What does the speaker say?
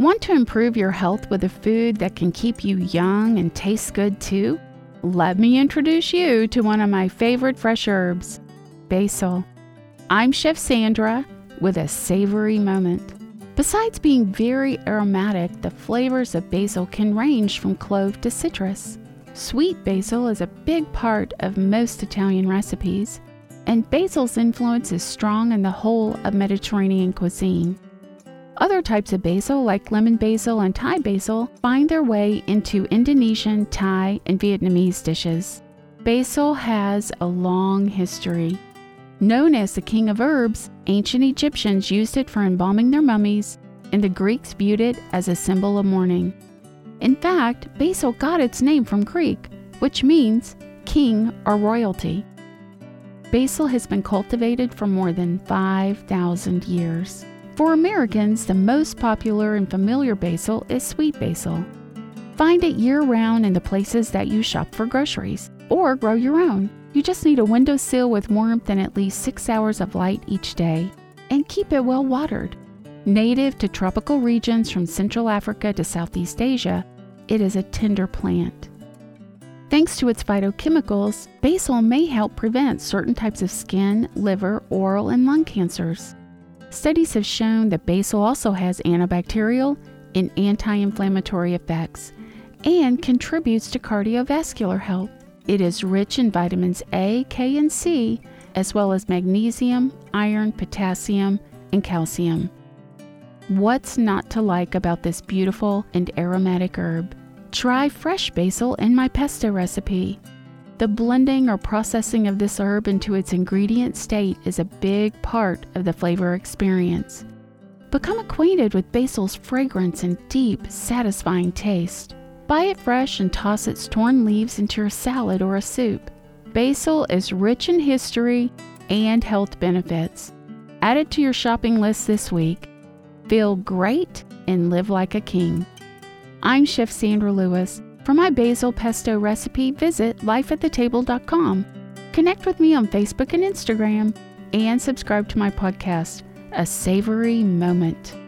Want to improve your health with a food that can keep you young and tastes good too? Let me introduce you to one of my favorite fresh herbs, basil. I'm Chef Sandra with a savory moment. Besides being very aromatic, the flavors of basil can range from clove to citrus. Sweet basil is a big part of most Italian recipes, and basil's influence is strong in the whole of Mediterranean cuisine. Other types of basil, like lemon basil and Thai basil, find their way into Indonesian, Thai, and Vietnamese dishes. Basil has a long history. Known as the king of herbs, ancient Egyptians used it for embalming their mummies, and the Greeks viewed it as a symbol of mourning. In fact, basil got its name from Greek, which means king or royalty. Basil has been cultivated for more than 5,000 years. For Americans, the most popular and familiar basil is sweet basil. Find it year round in the places that you shop for groceries, or grow your own. You just need a windowsill with warmth and at least six hours of light each day, and keep it well watered. Native to tropical regions from Central Africa to Southeast Asia, it is a tender plant. Thanks to its phytochemicals, basil may help prevent certain types of skin, liver, oral, and lung cancers. Studies have shown that basil also has antibacterial and anti inflammatory effects and contributes to cardiovascular health. It is rich in vitamins A, K, and C, as well as magnesium, iron, potassium, and calcium. What's not to like about this beautiful and aromatic herb? Try fresh basil in my pesto recipe. The blending or processing of this herb into its ingredient state is a big part of the flavor experience. Become acquainted with basil's fragrance and deep, satisfying taste. Buy it fresh and toss its torn leaves into your salad or a soup. Basil is rich in history and health benefits. Add it to your shopping list this week. Feel great and live like a king. I'm Chef Sandra Lewis. For my basil pesto recipe, visit lifeatthetable.com. Connect with me on Facebook and Instagram, and subscribe to my podcast, A Savory Moment.